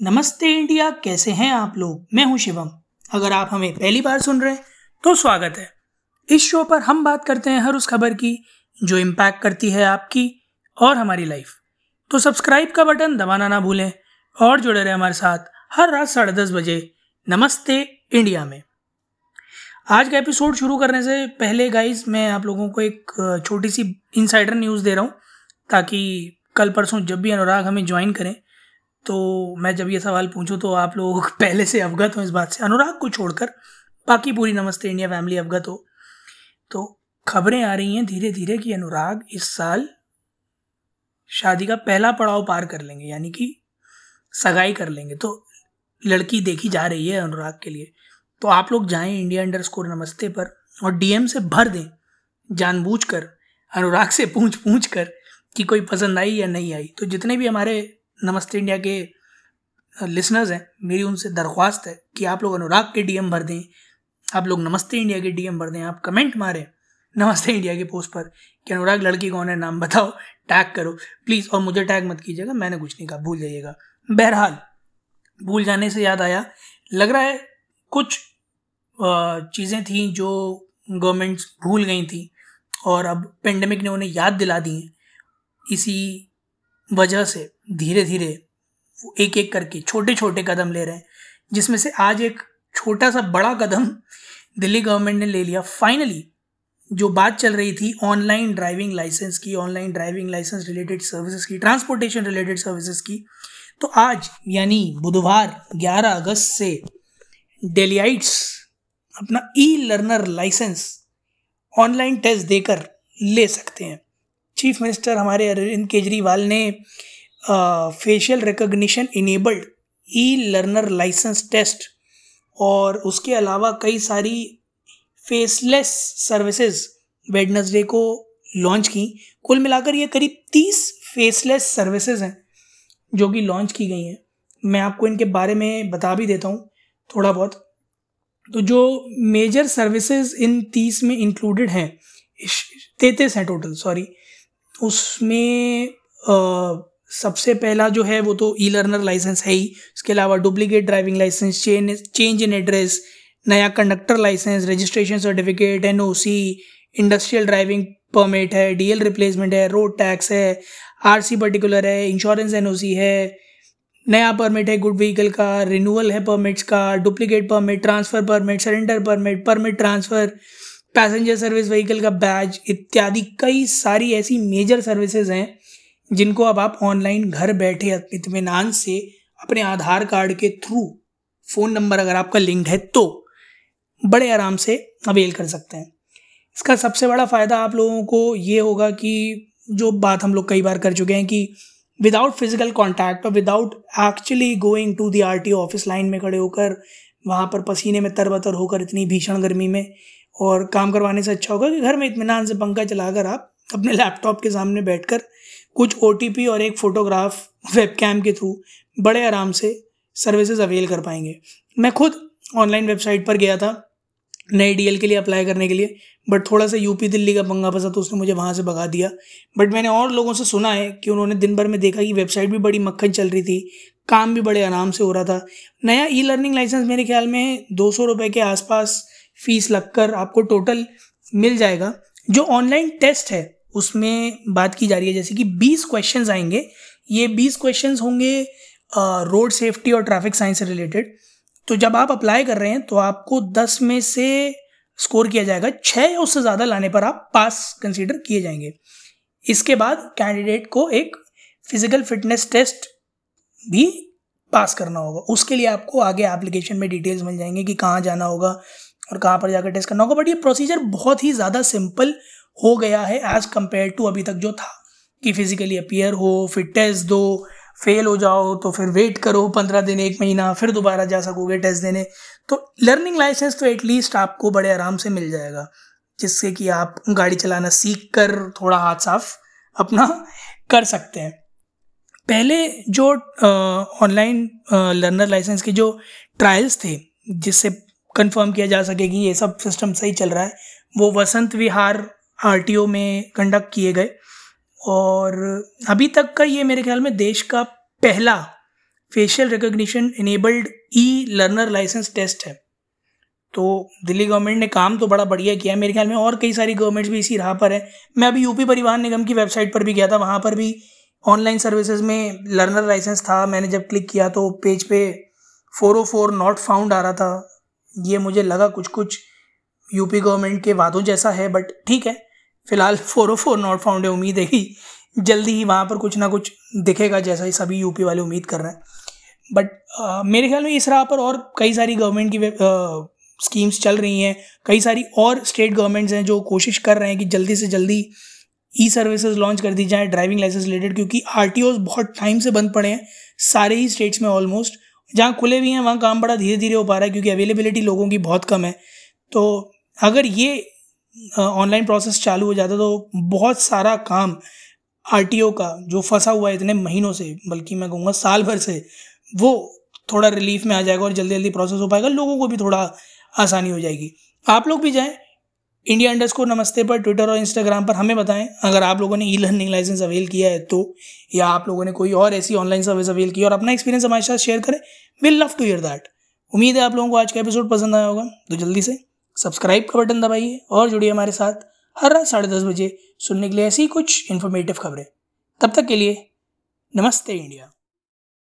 नमस्ते इंडिया, कैसे हैं आप लोग? मैं हूँ शिवम। अगर आप हमें पहली बार सुन रहे हैं तो स्वागत है। इस शो पर हम बात करते हैं हर उस खबर की, जो इम्पैक्ट करती है आपकी और हमारी लाइफ तो सब्सक्राइब का बटन दबाना ना भूलें और जुड़े रहे हमारे साथ हर रात साढ़े दस बजे नमस्ते इंडिया में। आज का एपिसोड शुरू करने से पहले गाइस मैं आप लोगों को एक छोटी सी इनसाइडर न्यूज़ दे रहा हूँ, ताकि कल परसों जब भी अनुराग हमें ज्वाइन करें तो मैं जब ये सवाल पूछूँ तो आप लोग पहले से अवगत हो इस बात से। अनुराग को छोड़कर बाकी पूरी नमस्ते इंडिया फैमिली अवगत हो। तो खबरें आ रही हैं धीरे धीरे कि अनुराग इस साल शादी का पहला पड़ाव पार कर लेंगे, यानी कि सगाई कर लेंगे। तो लड़की देखी जा रही है अनुराग के लिए। तो आप लोग जाएँ इंडिया अंडर स्कोर नमस्ते पर और डीएम से भर दें जानबूझकर, अनुराग से पूछ पूछ कर कि कोई पसंद आई या नहीं आई। तो जितने भी हमारे नमस्ते इंडिया के लिसनर्स हैं, मेरी उनसे दरख्वास्त है कि आप लोग अनुराग के डीएम भर दें। आप लोग नमस्ते इंडिया के डीएम भर दें, आप कमेंट मारें। नमस्ते इंडिया के पोस्ट पर कि अनुराग लड़की कौन है, नाम बताओ टैग करो। प्लीज़ और मुझे टैग मत कीजिएगा, मैंने कुछ नहीं कहा, भूल जाइएगा। बहरहाल, भूल जाने से याद आया, लग रहा है कुछ चीज़ें थी जो गवर्नमेंट्स भूल गई थी, और अब पेंडेमिक ने उन्हें याद दिला दी हैं। इसी वजह से धीरे धीरे एक एक करके छोटे छोटे कदम ले रहे हैं, जिसमें से आज एक छोटा सा बड़ा कदम दिल्ली गवर्नमेंट ने ले लिया। फाइनली जो बात चल रही थी ऑनलाइन ड्राइविंग लाइसेंस की online driving licence related services की ट्रांसपोर्टेशन रिलेटेड सर्विसेज़ की तो आज, यानी बुधवार 11 अगस्त से डेलियाइट्स अपना e learner licence online test देकर ले सकते हैं। चीफ मिनिस्टर हमारे अरविंद केजरीवाल ने facial recognition enabled e learner licence test और उसके अलावा कई सारी फेसलेस सर्विसेज़ वेडनेसडे को लॉन्च की। कुल मिलाकर ये करीब तीस फेसलेस सर्विसेज़ हैं जो कि लॉन्च की गई हैं। मैं आपको इनके बारे में बता भी देता हूँ थोड़ा बहुत। तो जो मेजर सर्विसेज़ इन तीस में इंक्लूडेड हैं तैतीस हैं टोटल सॉरी उसमें सबसे पहला जो है वो तो ई लर्नर लाइसेंस है ही। उसके अलावा duplicate driving licence change in address नया conductor licence registration certificate N O C industrial driving permit है डी एल रिप्लेसमेंट है रोड टैक्स है आर सी पर्टिकुलर है इंश्योरेंस एन ओ सी है, नया परमिट है गुड व्हीकल का renewal है परमिट्स का duplicate permit transfer permit surrender permit permit transfer passenger service vehicle का बैज इत्यादि कई सारी ऐसी मेजर सर्विसेज़ हैं, जिनको अब आप ऑनलाइन घर बैठे इतमान से अपने आधार कार्ड के थ्रू फ़ोन नंबर अगर आपका लिंक्ड है तो बड़े आराम से अवेल कर सकते हैं। इसका सबसे बड़ा फ़ायदा आप लोगों को ये होगा कि जो बात हम लोग कई बार कर चुके हैं कि विदाउट फ़िज़िकल कॉन्टैक्ट और without actually going to the R T office line में खड़े होकर, वहाँ पर पसीने में तरबतर होकर इतनी भीषण गर्मी में और काम करवाने से अच्छा होगा कि घर में इतमान से पंखा चलाकर आप अपने लैपटॉप के सामने बैठकर कुछ ओटीपी और एक फ़ोटोग्राफ वेब कैम के थ्रू बड़े आराम से सर्विसेज़ अवेल कर पाएँगे। मैं खुद ऑनलाइन वेबसाइट पर गया था, नए डीएल के लिए अप्लाई करने के लिए बट थोड़ा सा यूपी दिल्ली का पंगा फंसा तो उसने मुझे वहाँ से भगा दिया। बट मैंने और लोगों से सुना है कि उन्होंने दिन भर में देखा कि वेबसाइट भी बड़ी मक्खन चल रही थी, काम भी बड़े आराम से हो रहा था। नया ई लर्निंग लाइसेंस मेरे ख्याल में दो सौ रुपये के आसपास फ़ीस लगकर आपको टोटल मिल जाएगा। जो ऑनलाइन टेस्ट है, उसमें बात की जा रही है, जैसे कि 20 क्वेश्चंस आएँगे। ये 20 क्वेश्चंस होंगे रोड सेफ्टी और ट्रैफ़िक साइंस से रिलेटेड तो जब आप अप्लाई कर रहे हैं तो आपको 10 में से स्कोर किया जाएगा। छः या उससे ज़्यादा लाने पर आप पास कंसीडर किए जाएँगे। इसके बाद कैंडिडेट को एक फ़िज़िकल फिटनेस टेस्ट भी पास करना होगा। उसके लिए आपको आगे एप्लीकेशन में डिटेल्स मिल जाएँगे कि कहाँ जाना होगा और कहाँ पर जाकर टेस्ट करना होगा? बट ये प्रोसीजर बहुत ही ज़्यादा सिंपल हो गया है एज़ कंपेयर टू अभी तक जो था। कि फिजिकली अपियर हो, फिर टेस्ट दो फेल हो जाओ तो फिर वेट करो पंद्रह दिन, एक महीना, फिर दोबारा जा सकोगे टेस्ट देने। तो लर्निंग लाइसेंस तो एटलीस्ट आपको बड़े आराम से मिल जाएगा। जिससे कि आप गाड़ी चलाना सीख कर थोड़ा हाथ साफ़ अपना कर सकते हैं। पहले जो ऑनलाइन लर्नर लाइसेंस के जो ट्रायल्स थे, जिससे कंफर्म किया जा सके कि ये सब सिस्टम सही चल रहा है। वो वसंत विहार आरटीओ में कंडक्ट किए गए। और अभी तक का ये मेरे ख्याल में देश का पहला facial recognition enabled e learner licence test है। तो दिल्ली गवर्नमेंट ने काम तो बड़ा बढ़िया किया है। मेरे ख्याल में और कई सारी गवर्नमेंट्स भी इसी राह पर है। मैं अभी यूपी परिवहन निगम की वेबसाइट पर भी गया था। वहाँ पर भी ऑनलाइन सर्विसेज़ में लर्नर लाइसेंस था। मैंने जब क्लिक किया तो पेज पे four O four not found आ रहा था। ये मुझे लगा कुछ कुछ यूपी गवर्नमेंट के वादों जैसा है बट ठीक है। फ़िलहाल four O four not found है उम्मीद है कि जल्दी ही वहाँ पर कुछ ना कुछ दिखेगा जैसा ही सभी यूपी वाले उम्मीद कर रहे हैं। बट मेरे ख्याल में इस राह पर और कई सारी गवर्नमेंट की स्कीम्स चल रही हैं, कई सारी और स्टेट गवर्नमेंट्स हैं जो कोशिश कर रहे हैं कि जल्दी से जल्दी ई सर्विसेज़ लॉन्च कर दी जाए ड्राइविंग लाइसेंस रिलेटेड क्योंकि आर बहुत टाइम से बंद पड़े हैं, सारे ही स्टेट्स में ऑलमोस्ट जहाँ खुले भी हैं, वहाँ काम बड़ा धीरे धीरे हो पा रहा है क्योंकि अवेलेबिलिटी लोगों की बहुत कम है। तो अगर ये ऑनलाइन प्रोसेस चालू हो जाता तो बहुत सारा काम आरटीओ का जो फंसा हुआ है इतने महीनों से, बल्कि मैं कहूँगा साल भर से, वो थोड़ा रिलीफ में आ जाएगा और जल्दी जल्दी प्रोसेस हो पाएगा, लोगों को भी थोड़ा आसानी हो जाएगी। आप लोग भी जाएँ इंडिया अंडर स्कोर नमस्ते पर ट्विटर और इंस्टाग्राम पर हमें बताएँ। अगर आप लोगों ने ई लर्निंग लाइसेंस अवेल किया है तो या आप लोगों ने कोई और ऐसी ऑनलाइन सर्विस अवेल की और अपना एक्सपीरियंस हमारे साथ शेयर करें will love to hear that उम्मीद है आप लोगों को आज का एपिसोड पसंद आया होगा। तो जल्दी से सब्सक्राइब का बटन दबाइए और जुड़िए हमारे साथ हर रात साढ़े दस बजे सुनने के लिए ऐसी कुछ इन्फॉर्मेटिव खबरें। तब तक के लिए नमस्ते इंडिया